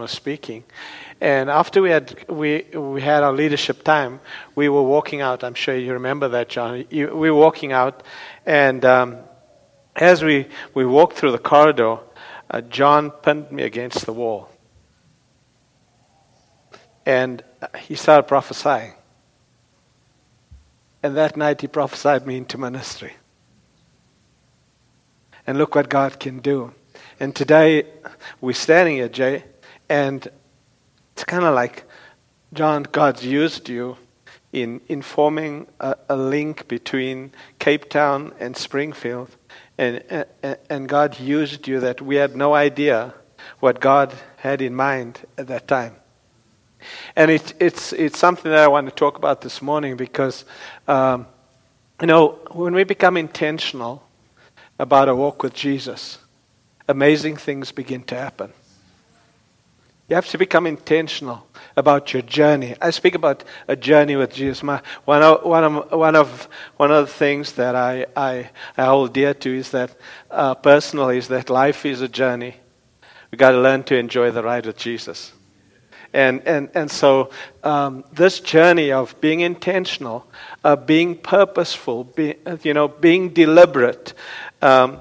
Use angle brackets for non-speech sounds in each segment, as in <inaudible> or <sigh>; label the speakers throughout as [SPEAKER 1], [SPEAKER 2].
[SPEAKER 1] Was speaking. And after we had we we had our leadership time, we were walking out. I'm sure you remember that, John. We were walking out, and um, as we we walked through the corridor, uh, John pinned me against the wall, and he started prophesying. And that night, he prophesied me into ministry. And look what God can do. And today, we're standing here, Jay, and it's kind of like, John, God's used you in, in forming a, a link between Cape Town and Springfield. And, and, and God used you that we had no idea what God had in mind at that time. And it, it's, it's something that I want to talk about this morning because, um, you know, when we become intentional about a walk with Jesus, amazing things begin to happen. You have to become intentional about your journey. I speak about a journey with Jesus. My, one, of, one, of, one, of, one of the things that I, I, I hold dear to is that, uh, personally, is that life is a journey. We've got to learn to enjoy the ride with Jesus. And, and, and so, um, this journey of being intentional, uh, being purposeful, be, you know, being deliberate, um,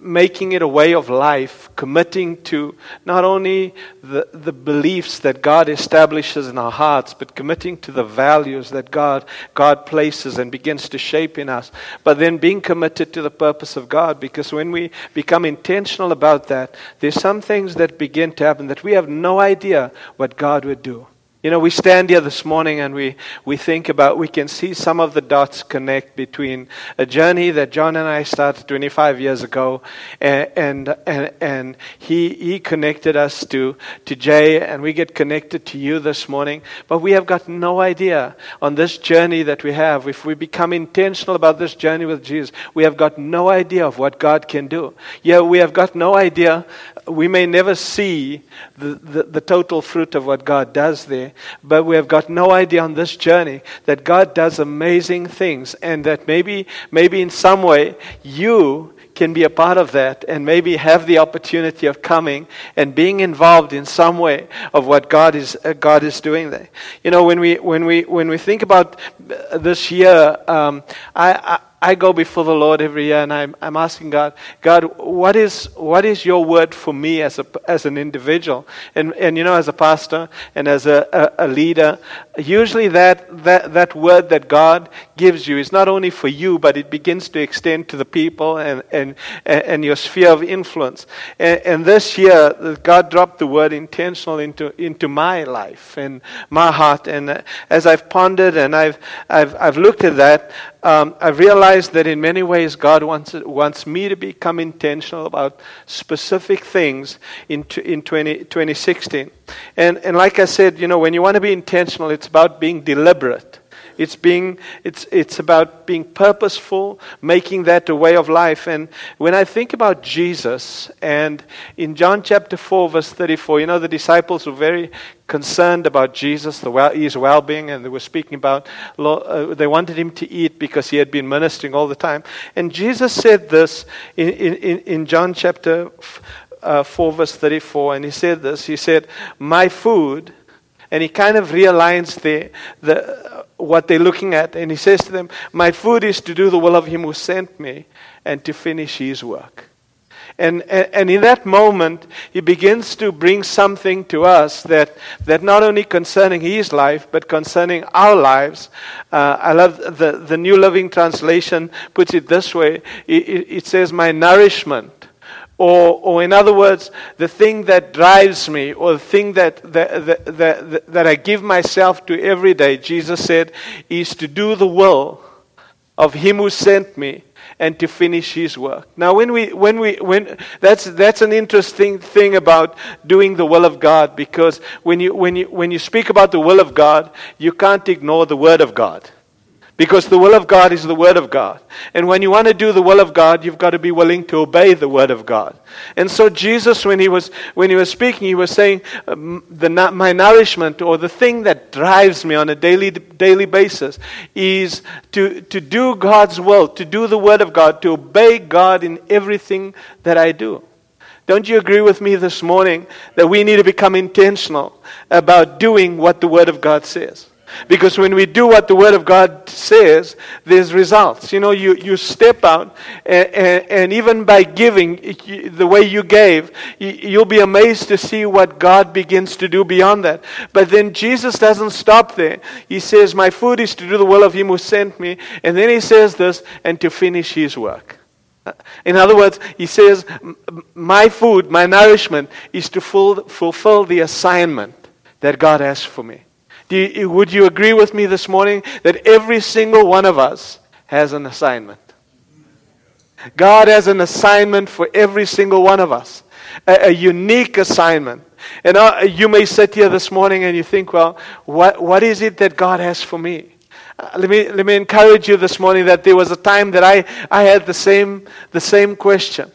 [SPEAKER 1] making it a way of life, committing to not only the, the beliefs that God establishes in our hearts, but committing to the values that God, God places and begins to shape in us, but then being committed to the purpose of God. Because when we become intentional about that, there's some things that begin to happen that we have no idea what God would do. You know, we stand here this morning and we, we think about, we can see some of the dots connect between a journey that John and I started 25 years ago, and, and, and, and he, he connected us to, to Jay, and we get connected to you this morning. But we have got no idea on this journey that we have. If we become intentional about this journey with Jesus, we have got no idea of what God can do. Yeah, we have got no idea. We may never see the, the, the total fruit of what God does there but we have got no idea on this journey that God does amazing things and that maybe, maybe in some way you can be a part of that and maybe have the opportunity of coming and being involved in some way of what God is, uh, God is doing there. You know, when we, when we, when we think about this year, um, I, I I go before the Lord every year and I'm, I'm asking God, God, what is, what is your word for me as, a, as an individual? And, and you know, as a pastor and as a, a, a leader, usually that, that, that word that God gives you is not only for you, but it begins to extend to the people and, and, and your sphere of influence. And, and this year, God dropped the word intentional into, into my life and my heart. And as I've pondered and I've, I've, I've looked at that, um, I've realized that in many ways God wants, wants me to become intentional about specific things in, in 20, 2016. And, and like I said, you know, when you want to be intentional, it's about being deliberate. It's, being, it's, it's about being purposeful, making that a way of life. And when I think about Jesus, and in John chapter 4, verse 34, you know, the disciples were very concerned about Jesus, the well, his well being, and they were speaking about, uh, they wanted him to eat because he had been ministering all the time. And Jesus said this in, in, in John chapter uh, 4, verse 34, and he said this He said, My food, and he kind of realigns the, the, what they're looking at. And he says to them, My food is to do the will of him who sent me and to finish his work. And, and, and, in that moment, he begins to bring something to us that, that not only concerning his life, but concerning our lives. Uh, I love the, the New Living Translation puts it this way it, it says, My nourishment or, or in other words, the thing that drives me, or the thing that, that, that, that, that I give myself to every day, Jesus said, is to do the will of Him who sent me and to finish His work. Now, when we, when we, when, that's, that's an interesting thing about doing the will of God because when you, when, you, when you speak about the will of God, you can't ignore the Word of God. Because the will of God is the Word of God. And when you want to do the will of God, you've got to be willing to obey the Word of God. And so Jesus, when he was, when he was speaking, he was saying, um, the, my nourishment or the thing that drives me on a daily, daily basis is to, to do God's will, to do the Word of God, to obey God in everything that I do. Don't you agree with me this morning that we need to become intentional about doing what the Word of God says? Because when we do what the Word of God says, there's results. You know, you, you step out, and, and, and even by giving the way you gave, you'll be amazed to see what God begins to do beyond that. But then Jesus doesn't stop there. He says, My food is to do the will of Him who sent me. And then He says this, and to finish His work. Uh, in other words, he says, My food, my nourishment is to fulfill the assignment that God has for me. You, would you agree with me this morning that every single one of us has an assignment? God has an assignment for every single one of us, a, a unique assignment. And uh, you may sit here this morning and you think, well, what, what is it that God has for me? Uh, let, me, let me encourage you this morning that there was a time that I, I had the same, the same question.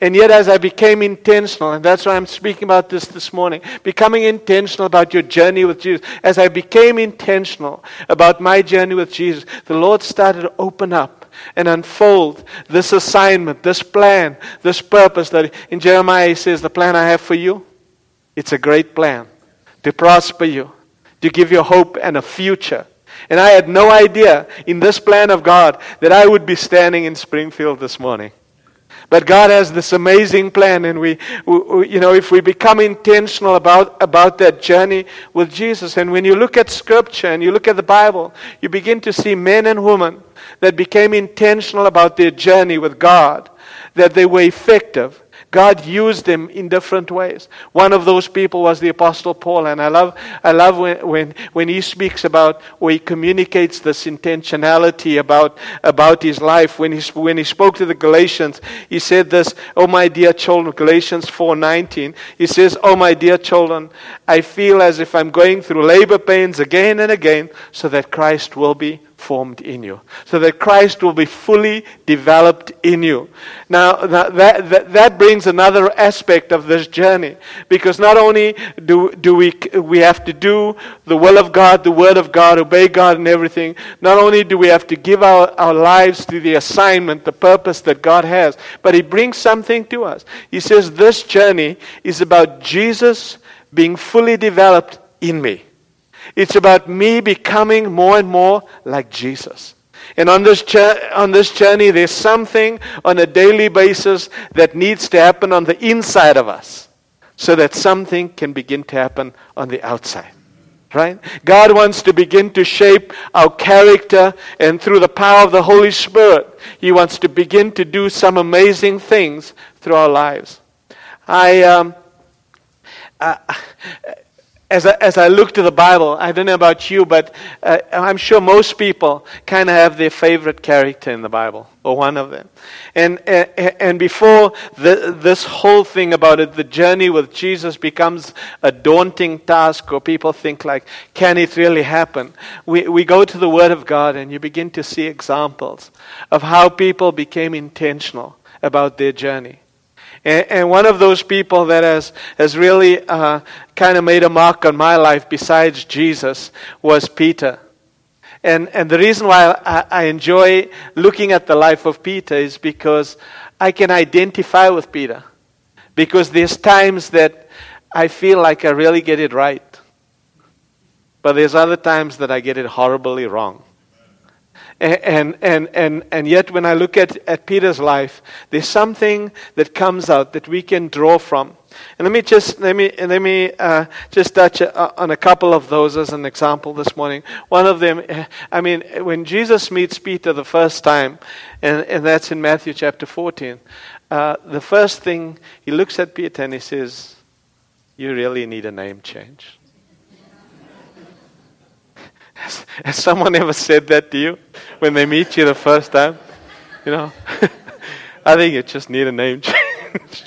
[SPEAKER 1] And yet, as I became intentional, and that's why I'm speaking about this this morning, becoming intentional about your journey with Jesus, as I became intentional about my journey with Jesus, the Lord started to open up and unfold this assignment, this plan, this purpose that in Jeremiah he says, The plan I have for you, it's a great plan to prosper you, to give you hope and a future. And I had no idea in this plan of God that I would be standing in Springfield this morning. But God has this amazing plan, and we, we, you know, if we become intentional about, about that journey with Jesus, and when you look at Scripture and you look at the Bible, you begin to see men and women that became intentional about their journey with God, that they were effective, God used them in different ways. One of those people was the Apostle Paul, and I love, I love when, when, when he speaks about, where he communicates this intentionality about, about his life. When he, when he spoke to the Galatians, he said this, Oh, my dear children, Galatians 4.19, he says, Oh, my dear children, I feel as if I'm going through labor pains again and again so that Christ will be formed in you, so that Christ will be fully developed in you. Now, that, that, that brings another aspect of this journey, because not only do, do we, we have to do the will of God, the word of God, obey God and everything, not only do we have to give our, our lives to the assignment, the purpose that God has, but He brings something to us. He says, This journey is about Jesus being fully developed in me. It's about me becoming more and more like Jesus. And on this, on this journey, there's something on a daily basis that needs to happen on the inside of us so that something can begin to happen on the outside. Right? God wants to begin to shape our character, and through the power of the Holy Spirit, He wants to begin to do some amazing things through our lives. I, um, as I, as I look to the Bible, I don't know about you, but uh, I'm sure most people kind of have their favorite character in the Bible, or one of them. And, and, and before the, this whole thing about it, the journey with Jesus becomes a daunting task, or people think like, can it really happen? We, we go to the Word of God and you begin to see examples of how people became intentional about their journey. And, and one of those people that has, has really uh, kind of made a mark on my life besides Jesus was Peter. And, and the reason why I, I enjoy looking at the life of Peter is because I can identify with Peter. Because there's times that I feel like I really get it right. But there's other times that I get it horribly wrong. And, and, and, and yet, when I look at, at Peter's life, there's something that comes out that we can draw from. And let me just let me let me uh, just touch uh, on a couple of those as an example this morning. One of them, I mean, when Jesus meets Peter the first time, and, and that's in Matthew chapter 14. Uh, the first thing he looks at Peter and he says, "You really need a name change." Has, <laughs> has someone ever said that to you when they meet you the first time? You know, <laughs> I think you just need a name <laughs> change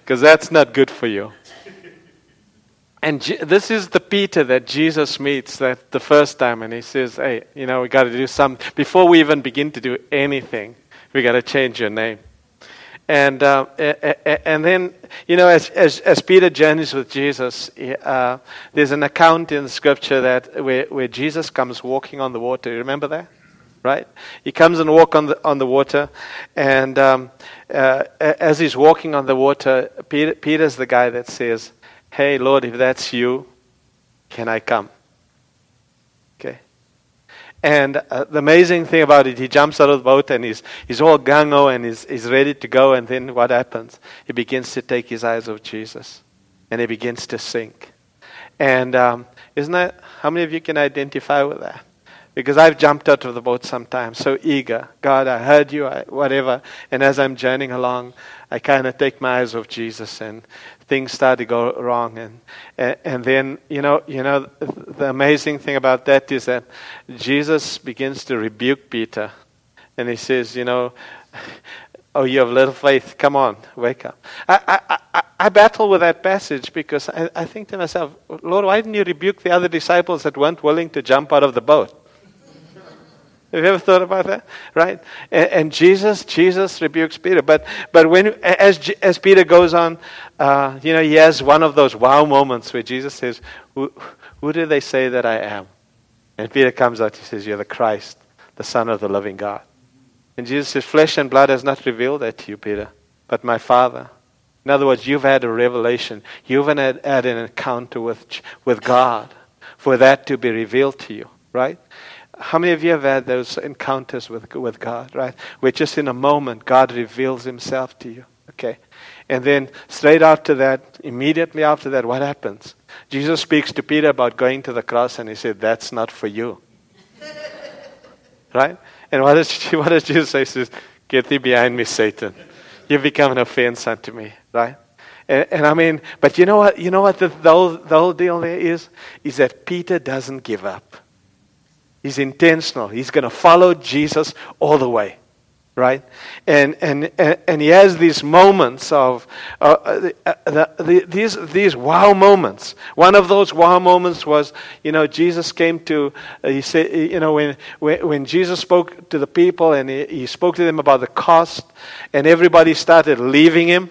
[SPEAKER 1] because that's not good for you. And this is the Peter that Jesus meets that the first time, and he says, "Hey, you know, we got to do something before we even begin to do anything. We got to change your name." And, uh, and then, you know, as, as, as Peter journeys with Jesus, uh, there's an account in scripture that where, where Jesus comes walking on the water. You remember that? right? He comes and walk on the on the water, and um, uh, as he's walking on the water, Peter, Peter's the guy that says, "Hey, Lord, if that's you, can I come?" And uh, the amazing thing about it, he jumps out of the boat and he's he's all gung and he's he's ready to go. And then what happens? He begins to take his eyes off Jesus, and he begins to sink. And um, isn't that how many of you can identify with that? Because I've jumped out of the boat sometimes, so eager. God, I heard you, I, whatever. And as I'm journeying along, I kind of take my eyes off Jesus, and things start to go wrong. And, and then you know, you know, the amazing thing about that is that Jesus begins to rebuke Peter, and he says, you know. Oh, you have little faith. Come on, wake up. I, I, I, I battle with that passage because I, I think to myself, Lord, why didn't you rebuke the other disciples that weren't willing to jump out of the boat? Have you ever thought about that? Right? And, and, Jesus, Jesus rebukes Peter. But, but when, as, as Peter goes on, uh, you know, he has one of those wow moments where Jesus says, who, who do they say that I am? And Peter comes out, he says, You're the Christ, the Son of the living God. And Jesus says, Flesh and blood has not revealed that to you, Peter, but my Father. In other words, you've had a revelation. You've had, had an encounter with, with God for that to be revealed to you, right? How many of you have had those encounters with, with God, right? Where just in a moment, God reveals himself to you, okay? And then straight after that, immediately after that, what happens? Jesus speaks to Peter about going to the cross, and he said, That's not for you. <laughs> right? And what does, <laughs> what does Jesus say? He says, Get thee behind me, Satan. You've become an offense unto me, right? And, and, I mean, but you know what? You know what the, the, whole, the whole deal there is? Is that Peter doesn't give up. He's intentional. He's going to follow Jesus all the way. Right? And, and, and, he has these moments of, uh, uh, the, the, these, these wow moments. One of those wow moments was, you know, Jesus came to, uh, he said, you know, when, when, when Jesus spoke to the people and he, he spoke to them about the cost, and everybody started leaving him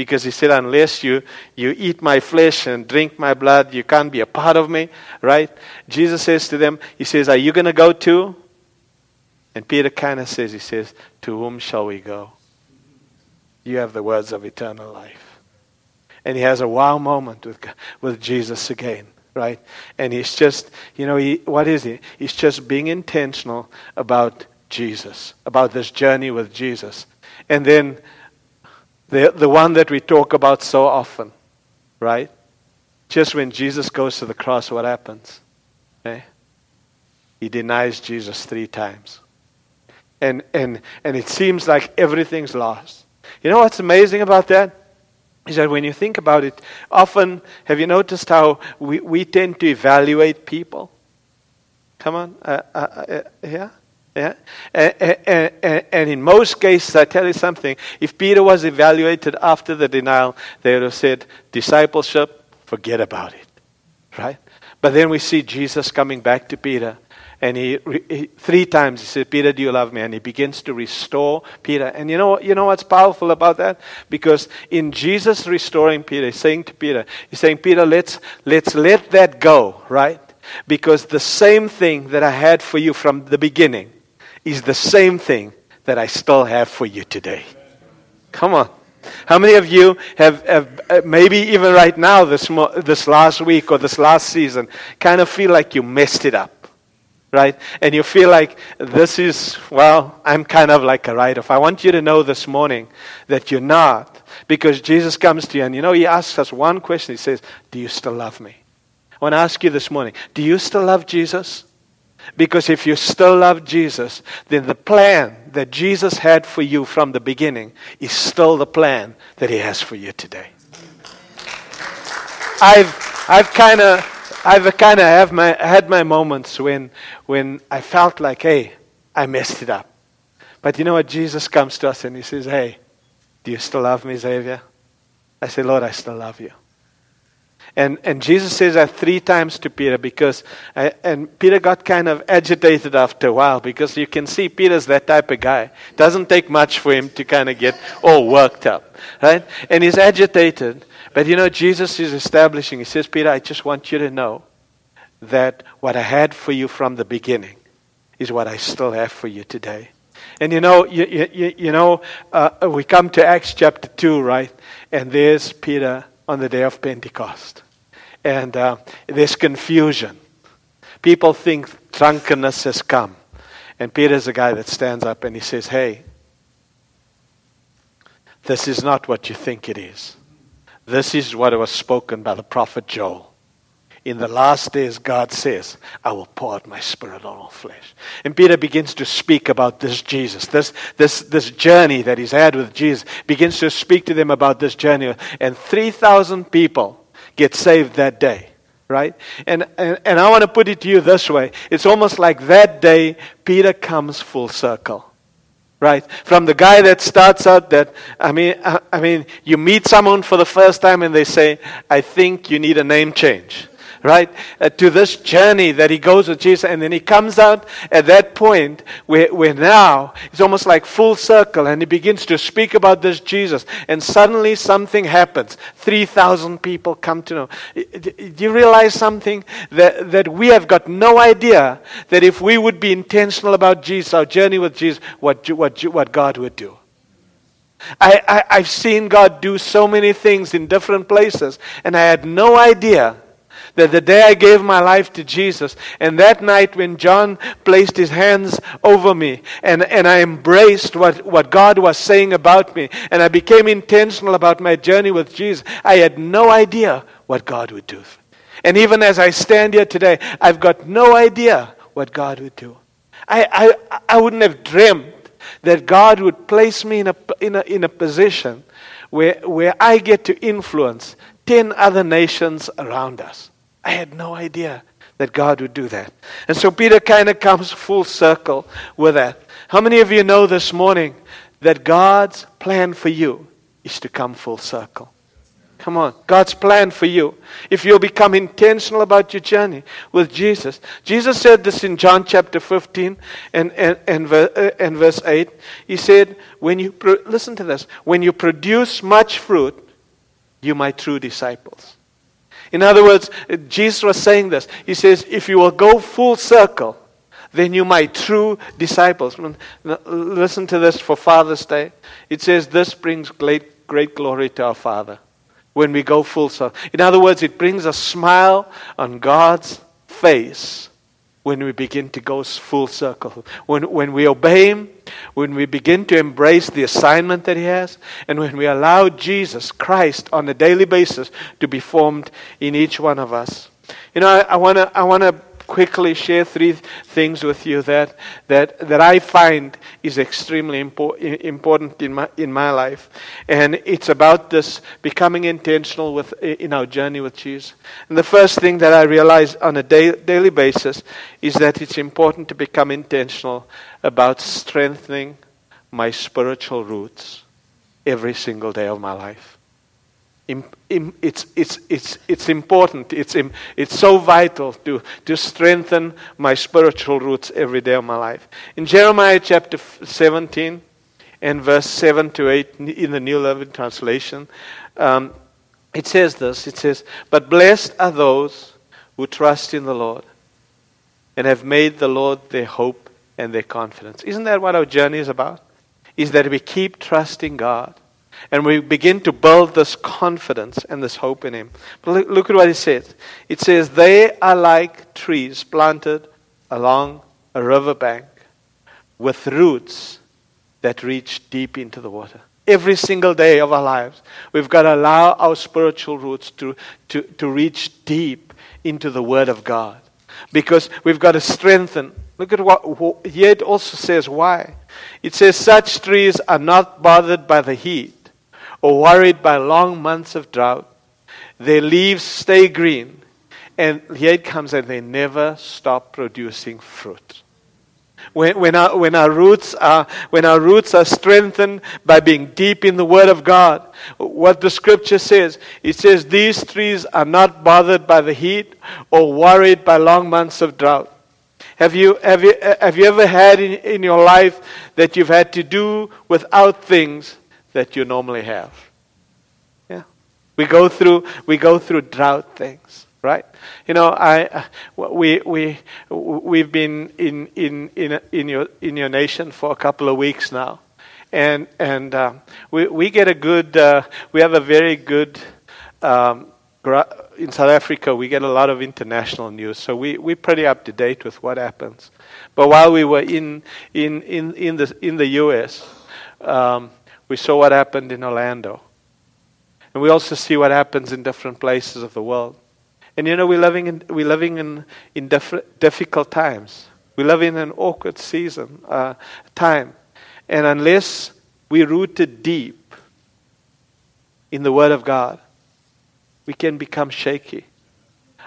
[SPEAKER 1] because he said, Unless you, you eat my flesh and drink my blood, you can't be a part of me, right? Jesus says to them, He says, Are you going to go too? And Peter kind of says, He says, To whom shall we go? You have the words of eternal life. And he has a wow moment with, with Jesus again, right? And he's just, you know, he, what is he? He's just being intentional about Jesus, about this journey with Jesus. And then the, the one that we talk about so often, right? Just when Jesus goes to the cross, what happens? Okay? He denies Jesus three times. And, and, and it seems like everything's lost. You know what's amazing about that? Is that when you think about it, often, have you noticed how we, we tend to evaluate people? Come on. Uh, uh, uh, yeah? Yeah? And, and, and, in most cases, I tell you something, if Peter was evaluated after the denial, they would have said, discipleship, forget about it. Right? But then we see Jesus coming back to Peter. And he, he, three times he said, Peter, do you love me? And he begins to restore Peter. And you know, you know what's powerful about that? Because in Jesus restoring Peter, he's saying to Peter, he's saying, Peter, let's, let's let that go, right? Because the same thing that I had for you from the beginning, is the same thing that I still have for you today. Come on. How many of you have, have uh, maybe even right now, this, this last week or this last season, kind of feel like you messed it up? Right? And you feel like this is, well, I'm kind of like a write off. I want you to know this morning that you're not. Because Jesus comes to you and, you know, He asks us one question. He says, Do you still love me? I want to ask you this morning, do you still love Jesus? Because if you still love Jesus, then the plan that Jesus had for you from the beginning is still the plan that He has for you today. I've, I've kind of, I've kind of have my, had my moments when, when I felt like, hey, I messed it up. But you know what? Jesus comes to us and He says, hey, do you still love me, Xavier? I say, Lord, I still love you. And, and Jesus says that three times to Peter because, uh, and Peter got kind of agitated after a while because you can see Peter's that type of guy. Doesn't take much for him to kind of get all worked up, right? And he's agitated. But you know, Jesus is establishing, he says, Peter, I just want you to know that what I had for you from the beginning is what I still have for you today. And you know, you, you, you know, uh, we come to Acts chapter 2, right? And there's Peter on the day of Pentecost. And uh, there's confusion. People think drunkenness has come. And Peter's the guy that stands up and he says, Hey, this is not what you think it is. This is what was spoken by the prophet Joel. In the last days, God says, I will pour out my spirit on all flesh. And Peter begins to speak about this Jesus, this, this, this journey that he's had with Jesus, begins to speak to them about this journey. And 3,000 people get saved that day, right? And, and, and I want to put it to you this way it's almost like that day, Peter comes full circle right from the guy that starts out that i mean I, I, mean you meet someone for the first time and they say i think you need a name change right? Uh, to this journey that he goes with Jesus. And then he comes out at that point where, where now it's almost like full circle and he begins to speak about this Jesus. And suddenly something happens. 3,000 people come to know. Do you realize something? That, that we have got no idea that if we would be intentional about Jesus, our journey with Jesus, what, what, what God would do. I, I, have seen God do so many things in different places, and I had no idea that the day I gave my life to Jesus, and that night when John placed his hands over me, and, and I embraced what, what God was saying about me, and I became intentional about my journey with Jesus, I had no idea what God would do. And even as I stand here today, I've got no idea what God would do. I, I, I wouldn't have dreamed that God would place me in a, in a, in a position where, where I get to influence 10 other nations around us. I had no idea that God would do that. And so Peter kind of comes full circle with that. How many of you know this morning that God's plan for you is to come full circle? Come on. God's plan for you. If you'll become intentional about your journey with Jesus. Jesus said this in John chapter 15 and, and, and, uh, and verse 8. He said, when you, pro- listen to this, when you produce much fruit, you my true disciples. In other words, Jesus was saying this. He says, if you will go full circle, then you my true disciples. Listen to this for Father's Day. It says, this brings great, great glory to our Father when we go full circle. In other words, it brings a smile on God's face when we begin to go full circle. When, when we obey Him, when we begin to embrace the assignment that He has, and when we allow Jesus Christ on a daily basis to be formed in each one of us. You know, I, want to I wanna quickly share three things with you that, that, that I find is extremely impor- important in my, in my life. And it's about this becoming intentional with, in our journey with Jesus. And the first thing that I realize on a daily basis is that it's important to become intentional about strengthening my spiritual roots every single day of my life it's, it's, it's, it's important. It's, it's so vital to, to strengthen my spiritual roots every day of my life. In Jeremiah chapter 17 and verse 7 to 8 in the New Living Translation, um, it says this It says, But blessed are those who trust in the Lord and have made the Lord their hope and their confidence. Isn't that what our journey is about? Is that we keep trusting God and we begin to build this confidence and this hope in Him. But look, at what He says. It says, They are like trees planted along a riverbank with roots that reach deep into the water. Every single day of our lives, we've got to allow our spiritual roots to, to, to reach deep into the Word of God. Because we've got to strengthen. Look at what, it also says why. It says, Such trees are not bothered by the heat or worried by long months of drought. Their leaves stay green, and here it comes, and they never stop producing fruit. When, when, our, when, our roots are, when our roots are strengthened by being deep in the Word of God, what the Scripture says, it says, These trees are not bothered by the heat or worried by long months of drought. Have you, have you, have you ever had in, in your life that you've had to do without things that you normally have. Yeah. We go through we go through drought things. right? You know, I we we we've been in in in in your in your nation for a couple of weeks now, and and uh, we we get a good uh, we have a very good. Um, in South Africa, we get a lot of international news, so we, we're pretty up to date with what happens. But while we were in, in, in, in, the, in the US, um, we saw what happened in Orlando. And we also see what happens in different places of the world. And you know, we're living in, we're living in, in diff- difficult times. We live in an awkward season, uh, time. And unless we're rooted deep in the Word of God, we can become shaky.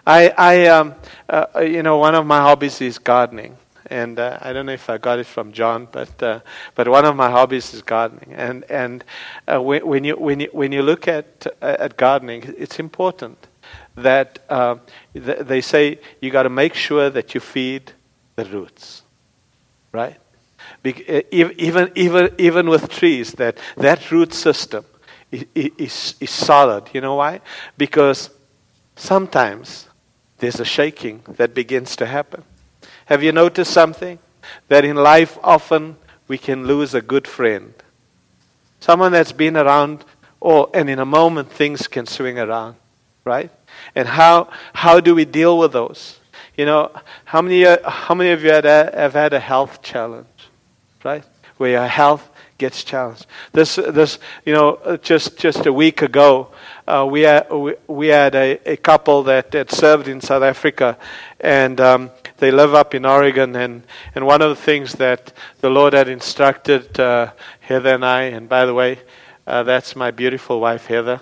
[SPEAKER 1] I, I um, uh, you know, one of my hobbies is gardening. And uh, I don't know if I got it from John, but uh, but one of my hobbies is gardening. And and uh, when, when you when you when you look at uh, at gardening, it's important that uh, th- they say you got to make sure that you feed the roots, right? Be- even even even with trees, that that root system is, is, is solid. You know why? Because sometimes there's a shaking that begins to happen. Have you noticed something? That in life, often we can lose a good friend. Someone that's been around, oh, and in a moment things can swing around, right? And how, how do we deal with those? You know, how many, how many of you had a, have had a health challenge, right? Where your health gets challenged. This, this, you know, just just a week ago, uh, we had we, we had a, a, couple that had served in South Africa, and um, they live up in Oregon. And and one of the things that the Lord had instructed uh, Heather and I, and by the way, uh, that's my beautiful wife Heather.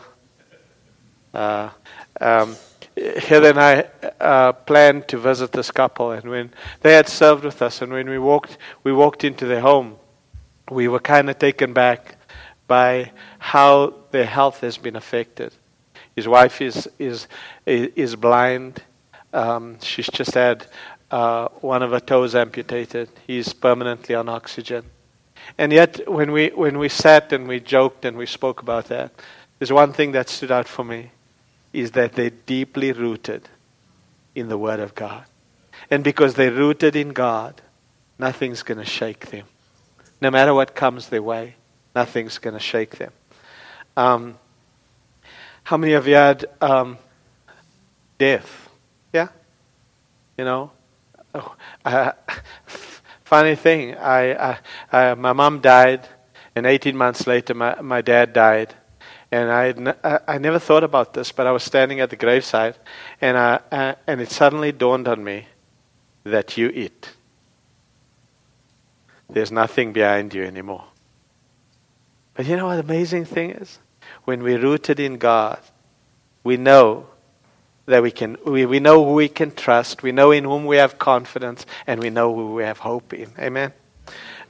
[SPEAKER 1] Uh, um, Heather and I uh, planned to visit this couple, and when they had served with us, and when we walked, we walked into their home we were kind of taken back by how their health has been affected. His wife is is is blind. Um, she's just had uh, one of her toes amputated. He's permanently on oxygen. And yet, when we when we sat and we joked and we spoke about that, there's one thing that stood out for me, is that they're deeply rooted in the Word of God, and because they're rooted in God, nothing's going to shake them no matter what comes their way, nothing's going to shake them. Um, how many of you had um, death? Yeah? You know? Oh, uh, <laughs> funny thing, I, I, my mom died, and 18 months later, my, my dad died. And I, I never thought about this, but I was standing at the graveside, and, I, uh, and it suddenly dawned on me that you eat. There's nothing behind you anymore. But you know what the amazing thing is? When we're rooted in God, we know that we can we, we know who we can trust, we know in whom we have confidence, and we know who we have hope in. Amen.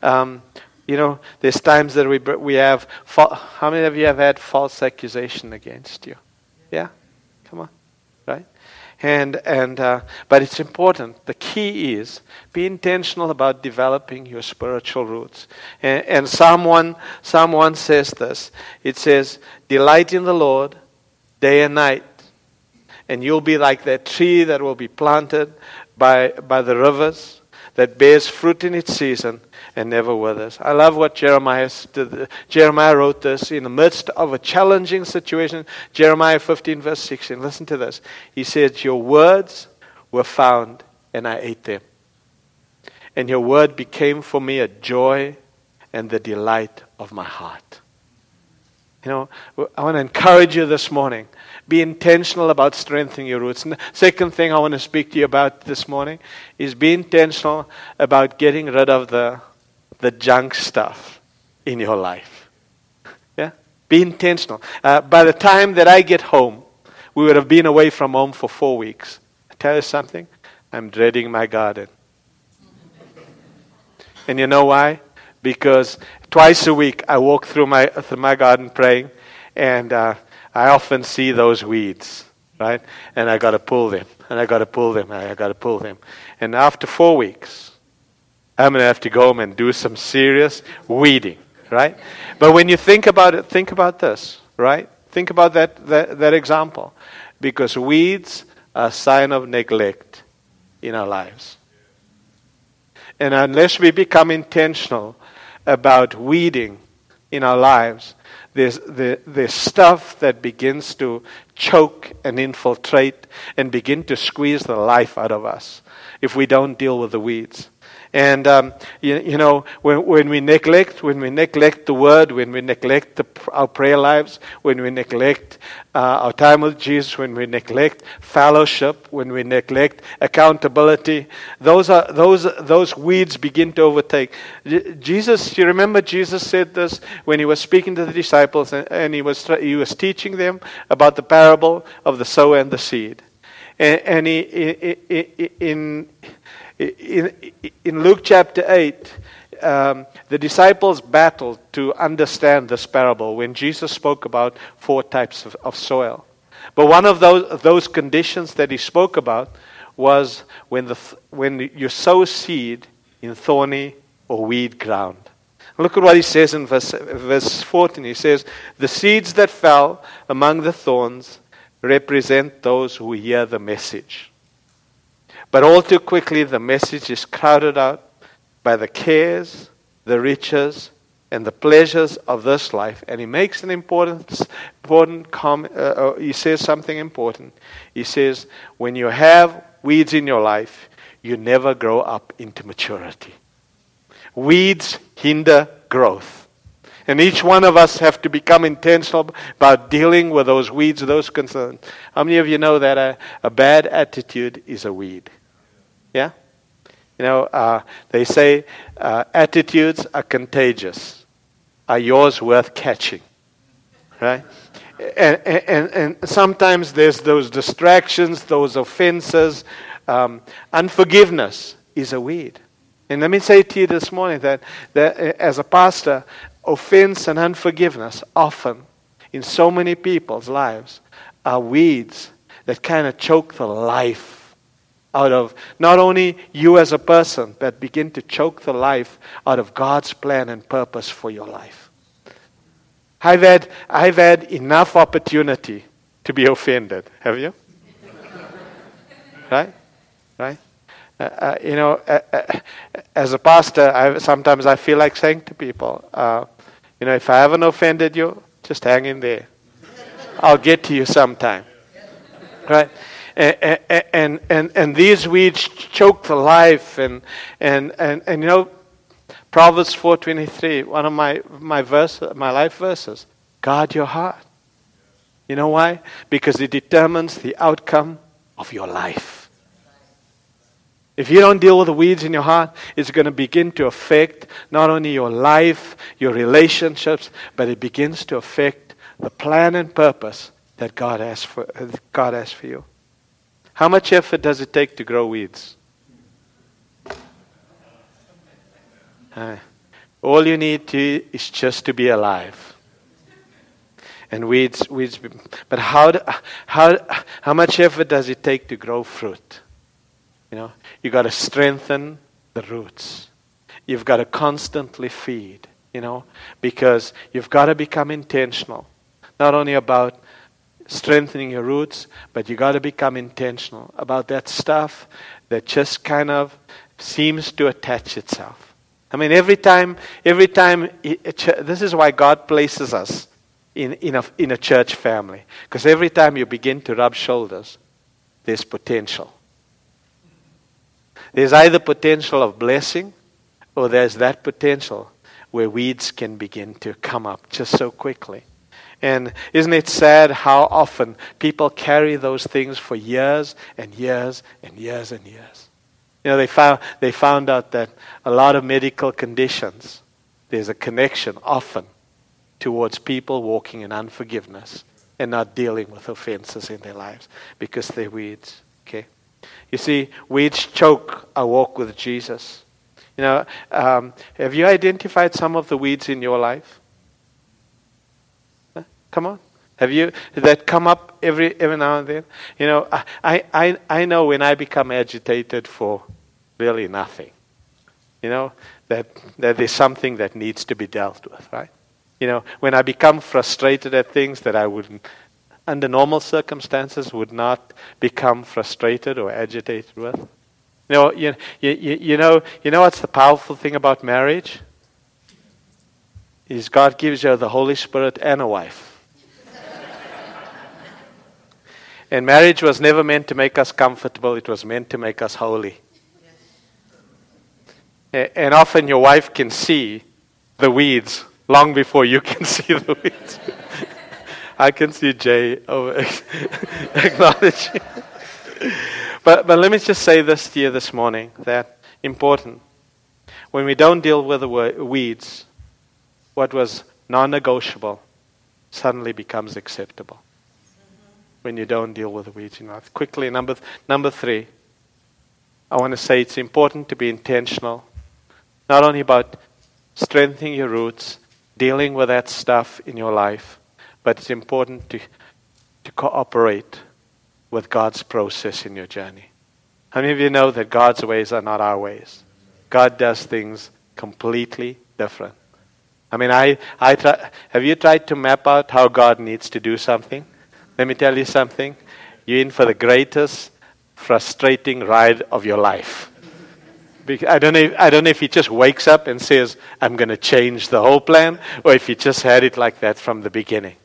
[SPEAKER 1] Um, you know, there's times that we we have. How many of you have had false accusation against you? Yeah, come on, right? And, and, uh, but it's important. The key is be intentional about developing your spiritual roots. And, and someone, 1, Psalm 1 says this it says, Delight in the Lord day and night, and you'll be like that tree that will be planted by, by the rivers that bears fruit in its season and never withers. I love what Jeremiah did. Uh, Jeremiah wrote this in the midst of a challenging situation. Jeremiah 15, verse 16. Listen to this. He says, Your words were found, and I ate them. And your word became for me a joy and the delight of my heart. You know, I want to encourage you this morning. Be intentional about strengthening your roots. And the second thing I want to speak to you about this morning is be intentional about getting rid of the the junk stuff in your life. Yeah? Be intentional. Uh, by the time that I get home, we would have been away from home for four weeks. I tell you something, I'm dreading my garden. and you know why? Because twice a week I walk through my, through my garden praying, and uh, I often see those weeds, right? And I got to pull them, and I got to pull them, and I got to pull them. And after four weeks, I'm going to have to go home and do some serious weeding, right? But when you think about it, think about this, right? Think about that, that, that example. Because weeds are a sign of neglect in our lives. And unless we become intentional about weeding in our lives, there's, there's stuff that begins to choke and infiltrate and begin to squeeze the life out of us if we don't deal with the weeds. And um, you, you, know, when, when we neglect, when we neglect the word, when we neglect the, our prayer lives, when we neglect uh, our time with Jesus, when we neglect fellowship, when we neglect accountability, those are those those weeds begin to overtake. Jesus, you remember Jesus said this when he was speaking to the disciples, and, and he was he was teaching them about the parable of the sower and the seed, and, and he in in, in Luke chapter 8, um, the disciples battled to understand this parable when Jesus spoke about four types of, of soil. But one of those, those conditions that he spoke about was when, the, when you sow seed in thorny or weed ground. Look at what he says in verse, verse 14. He says, The seeds that fell among the thorns represent those who hear the message. But all too quickly, the message is crowded out by the cares, the riches, and the pleasures of this life. And he makes an important, important comment. Uh, uh, he says something important. He says, when you have weeds in your life, you never grow up into maturity. Weeds hinder growth. And each one of us have to become intentional about dealing with those weeds, those concerns. How many of you know that a, a bad attitude is a weed? Yeah? You know, uh, they say uh, attitudes are contagious. Are yours worth catching? Right? And, and, and sometimes there's those distractions, those offenses. Um, unforgiveness is a weed. And let me say to you this morning that, that uh, as a pastor, offense and unforgiveness often in so many people's lives are weeds that kind of choke the life out of not only you as a person, but begin to choke the life out of God's plan and purpose for your life. I've had, I've had enough opportunity to be offended. Have you? right? Right? Uh, uh, you know, uh, uh as a pastor, I, sometimes I feel like saying to people, uh, you know, if I haven't offended you, just hang in there. I'll get to you sometime. Right? And, and, and, these weeds choke the life. And, and, and, and you know, Proverbs 4.23, one of my, my, verse, my life verses, guard your heart. You know why? Because it determines the outcome of your life. If you don't deal with the weeds in your heart, it's going to begin to affect not only your life, your relationships, but it begins to affect the plan and purpose that God has for, God has for you. How much effort does it take to grow weeds? Uh, all you need to is just to be alive. And weeds, weeds. But how, how, how much effort does it take to grow fruit? You know, you got to strengthen the roots. You've got to constantly feed. You know, because you've got to become intentional, not only about strengthening your roots, but you got to become intentional about that stuff that just kind of seems to attach itself. I mean, every time, every time, this is why God places us in, in, a, in a church family. Because every time you begin to rub shoulders, there's potential. There's either potential of blessing or there's that potential where weeds can begin to come up just so quickly. And isn't it sad how often people carry those things for years and years and years and years? You know, they found, they found out that a lot of medical conditions, there's a connection often towards people walking in unforgiveness and not dealing with offenses in their lives because they're weeds. Okay? You see, weeds choke our walk with Jesus. You know, um, have you identified some of the weeds in your life? Come on. Have you that come up every every now and then? You know, I, I, I know when I become agitated for really nothing. You know, that that there's something that needs to be dealt with, right? You know, when I become frustrated at things that I wouldn't under normal circumstances, would not become frustrated or agitated with. You know, you, you, you, know, you know what's the powerful thing about marriage? Is God gives you the Holy Spirit and a wife. And marriage was never meant to make us comfortable, it was meant to make us holy. And often your wife can see the weeds long before you can <laughs> see the weeds. I can see Jay over <laughs> acknowledging. but, but let me just say this to you this morning that important. When we don't deal with the weeds, what was non negotiable suddenly becomes acceptable. When you don't deal with the weeds in life. Quickly, number, number three, I want to say it's important to be intentional, not only about strengthening your roots, dealing with that stuff in your life, but it's important to, to cooperate with God's process in your journey. How many of you know that God's ways are not our ways? God does things completely different. I mean, I, I try, have you tried to map out how God needs to do something? Let me tell you something. You're in for the greatest frustrating ride of your life. I don't, know if, I don't know if he just wakes up and says, I'm going to change the whole plan, or if he just had it like that from the beginning.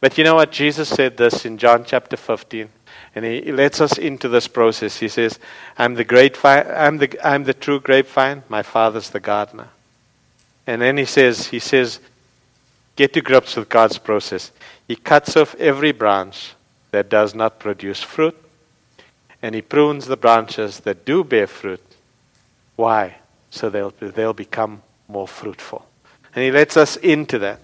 [SPEAKER 1] But you know what? Jesus said this in John chapter 15, and he, lets us into this process. He says, I'm the, great I'm, the, I'm the true grapevine, my father's the gardener. And then he says, he says, get to grips with God's process. He cuts off every branch that does not produce fruit, and he prunes the branches that do bear fruit why? So they'll, they'll become more fruitful. And he lets us into that.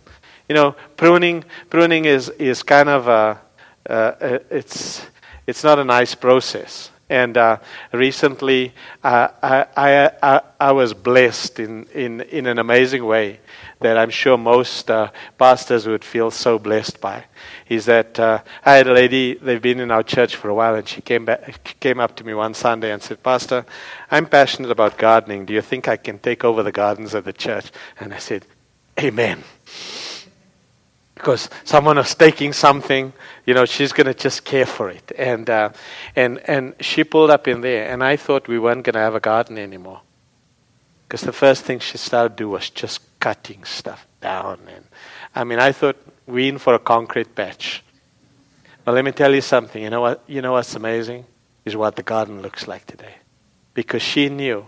[SPEAKER 1] You know, pruning, pruning is, is kind of a, uh, it's, it's not a nice process. And uh, recently, uh, I, I, I, was blessed in, in, in an amazing way that I'm sure most uh, pastors would feel so blessed by. Is that uh, I had a lady, they've been in our church for a while, and she came, back, came up to me one Sunday and said, Pastor, I'm passionate about gardening. Do you think I can take over the gardens of the church? And I said, Amen because someone is taking something, you know, she's going to just care for it. And, uh, and, and she pulled up in there, and I thought we weren't going to have a garden anymore. Because the first thing she started to do was just cutting stuff down. And I mean, I thought we in for a concrete patch. But let me tell you something. You know what? You know what's amazing is what the garden looks like today, because she knew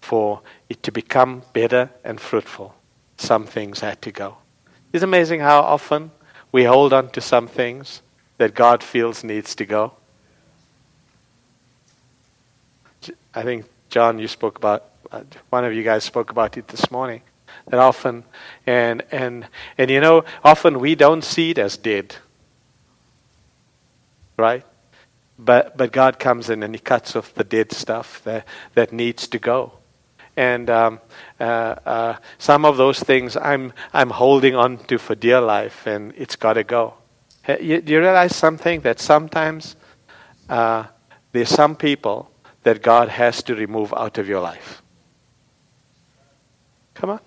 [SPEAKER 1] for it to become better and fruitful, some things had to go. It's amazing how often we hold on to some things that God feels needs to go. I think John, you spoke about uh, one of you guys spoke about it this morning. That often, and and and you know, often we don't see it as dead, right? But but God comes in and He cuts off the dead stuff that that needs to go and um, uh, uh, some of those things I'm I'm holding on to for dear life, and it's got to go. You, do you realize something that sometimes uh, there's some people that God has to remove out of your life. Come on.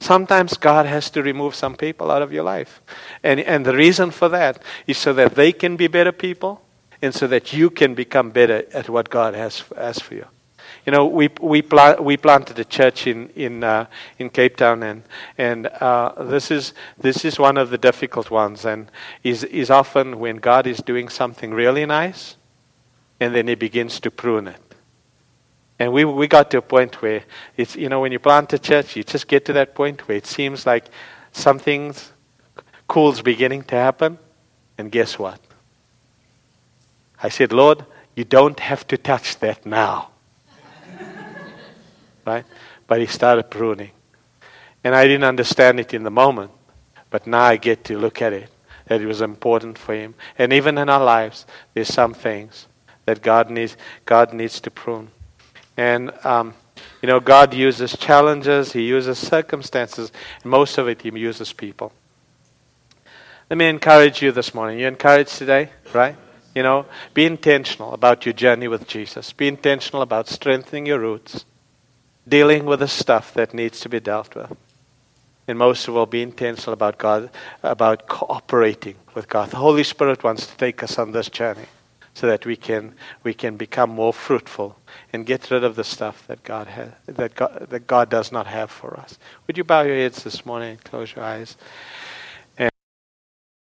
[SPEAKER 1] Sometimes God has to remove some people out of your life. And, and the reason for that is so that they can be better people and so that you can become better at what God has, has for you. You know, we we, pla- we planted a church in in uh, in Cape Town, and and uh, this is this is one of the difficult ones, and is is often when God is doing something really nice, and then He begins to prune it. And we we got to a point where it's you know when you plant a church, you just get to that point where it seems like something's cool's beginning to happen, and guess what? I said, Lord, you don't have to touch that now right? But he started pruning. And I didn't understand it in the moment, but now I get to look at it, that it was important for him. And even in our lives, there's some things that God needs, God needs to prune. And, um, you know, God uses challenges, He uses circumstances, and most of it He uses people. Let me encourage you this morning. You encouraged today, right? You know, be intentional about your journey with Jesus. Be intentional about strengthening your roots dealing with the stuff that needs to be dealt with. And most of all, be intentional about God, about cooperating with God. The Holy Spirit wants to take us on this journey so that we can we can become more fruitful and get rid of the stuff that God has that God, that God does not have for us. Would you bow your heads this morning and close your eyes?